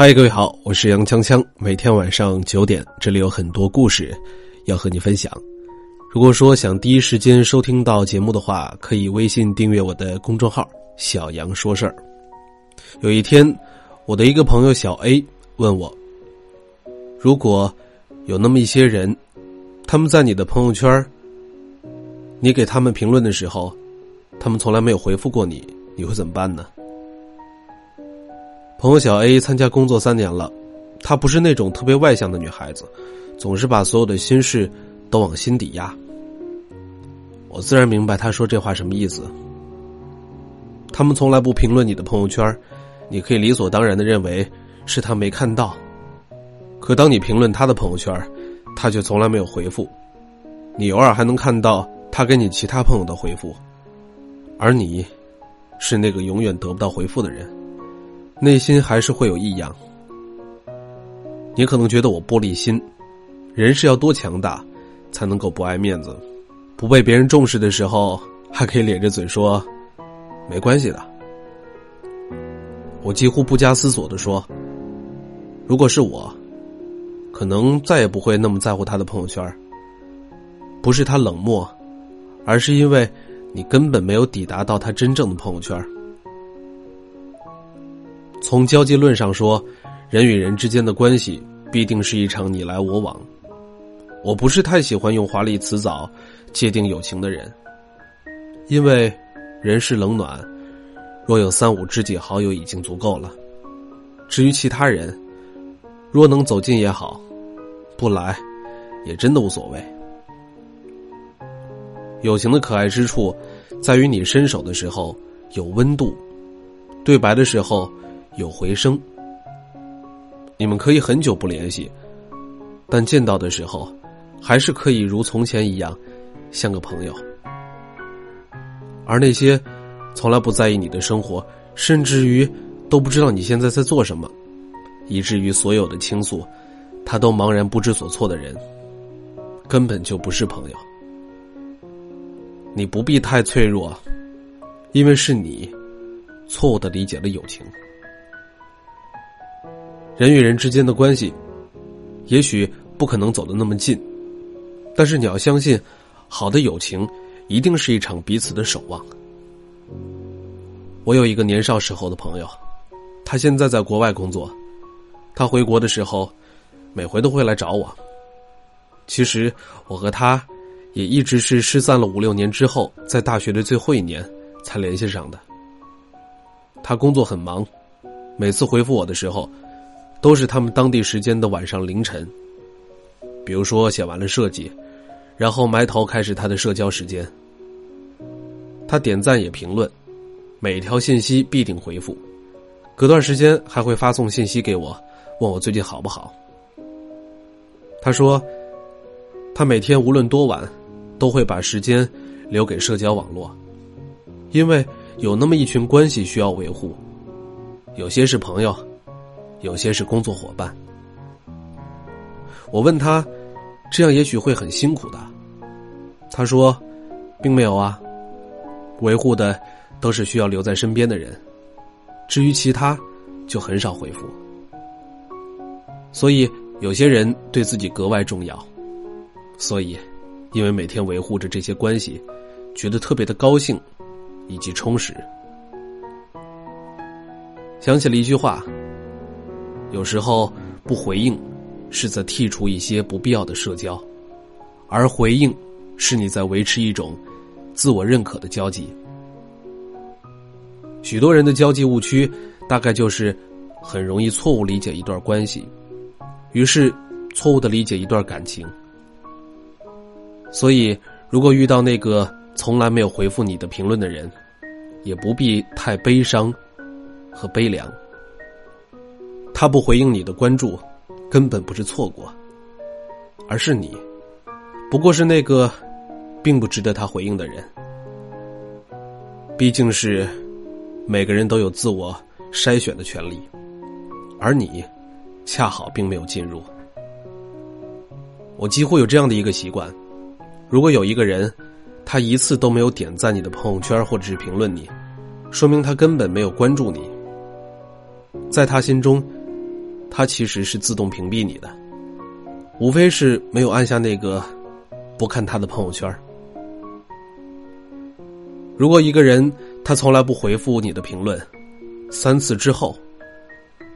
嗨，各位好，我是杨锵锵。每天晚上九点，这里有很多故事要和你分享。如果说想第一时间收听到节目的话，可以微信订阅我的公众号“小杨说事儿”。有一天，我的一个朋友小 A 问我：“如果有那么一些人，他们在你的朋友圈，你给他们评论的时候，他们从来没有回复过你，你会怎么办呢？”朋友小 A 参加工作三年了，她不是那种特别外向的女孩子，总是把所有的心事都往心底压。我自然明白她说这话什么意思。他们从来不评论你的朋友圈，你可以理所当然的认为是他没看到。可当你评论他的朋友圈，他却从来没有回复。你偶尔还能看到他给你其他朋友的回复，而你，是那个永远得不到回复的人。内心还是会有异样。你可能觉得我玻璃心，人是要多强大，才能够不爱面子，不被别人重视的时候，还可以咧着嘴说，没关系的。我几乎不加思索的说，如果是我，可能再也不会那么在乎他的朋友圈。不是他冷漠，而是因为你根本没有抵达到他真正的朋友圈。从交际论上说，人与人之间的关系必定是一场你来我往。我不是太喜欢用华丽辞藻界定友情的人，因为人是冷暖，若有三五知己好友已经足够了。至于其他人，若能走近也好，不来也真的无所谓。友情的可爱之处，在于你伸手的时候有温度，对白的时候。有回声，你们可以很久不联系，但见到的时候，还是可以如从前一样，像个朋友。而那些从来不在意你的生活，甚至于都不知道你现在在做什么，以至于所有的倾诉，他都茫然不知所措的人，根本就不是朋友。你不必太脆弱，因为是你错误的理解了友情。人与人之间的关系，也许不可能走得那么近，但是你要相信，好的友情一定是一场彼此的守望。我有一个年少时候的朋友，他现在在国外工作，他回国的时候，每回都会来找我。其实我和他，也一直是失散了五六年之后，在大学的最后一年才联系上的。他工作很忙，每次回复我的时候。都是他们当地时间的晚上凌晨。比如说写完了设计，然后埋头开始他的社交时间。他点赞也评论，每条信息必定回复，隔段时间还会发送信息给我，问我最近好不好。他说，他每天无论多晚，都会把时间留给社交网络，因为有那么一群关系需要维护，有些是朋友。有些是工作伙伴。我问他，这样也许会很辛苦的。他说，并没有啊。维护的都是需要留在身边的人，至于其他，就很少回复。所以有些人对自己格外重要，所以，因为每天维护着这些关系，觉得特别的高兴，以及充实。想起了一句话。有时候不回应，是在剔除一些不必要的社交，而回应，是你在维持一种自我认可的交际。许多人的交际误区，大概就是很容易错误理解一段关系，于是错误的理解一段感情。所以，如果遇到那个从来没有回复你的评论的人，也不必太悲伤和悲凉。他不回应你的关注，根本不是错过，而是你，不过是那个并不值得他回应的人。毕竟是每个人都有自我筛选的权利，而你恰好并没有进入。我几乎有这样的一个习惯：如果有一个人，他一次都没有点赞你的朋友圈或者是评论你，说明他根本没有关注你，在他心中。他其实是自动屏蔽你的，无非是没有按下那个不看他的朋友圈。如果一个人他从来不回复你的评论，三次之后，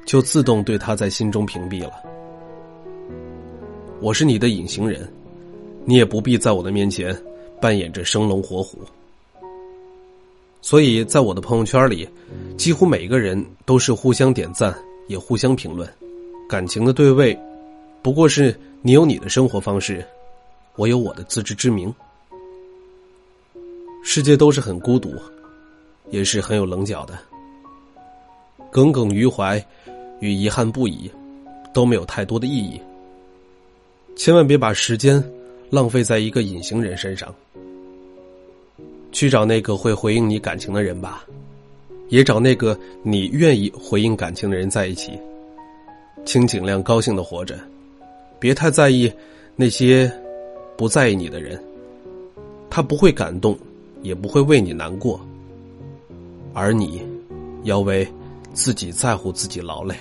就自动对他在心中屏蔽了。我是你的隐形人，你也不必在我的面前扮演着生龙活虎。所以在我的朋友圈里，几乎每个人都是互相点赞，也互相评论。感情的对位，不过是你有你的生活方式，我有我的自知之明。世界都是很孤独，也是很有棱角的。耿耿于怀与遗憾不已，都没有太多的意义。千万别把时间浪费在一个隐形人身上。去找那个会回应你感情的人吧，也找那个你愿意回应感情的人在一起。请尽量高兴的活着，别太在意那些不在意你的人。他不会感动，也不会为你难过，而你要为自己在乎自己劳累。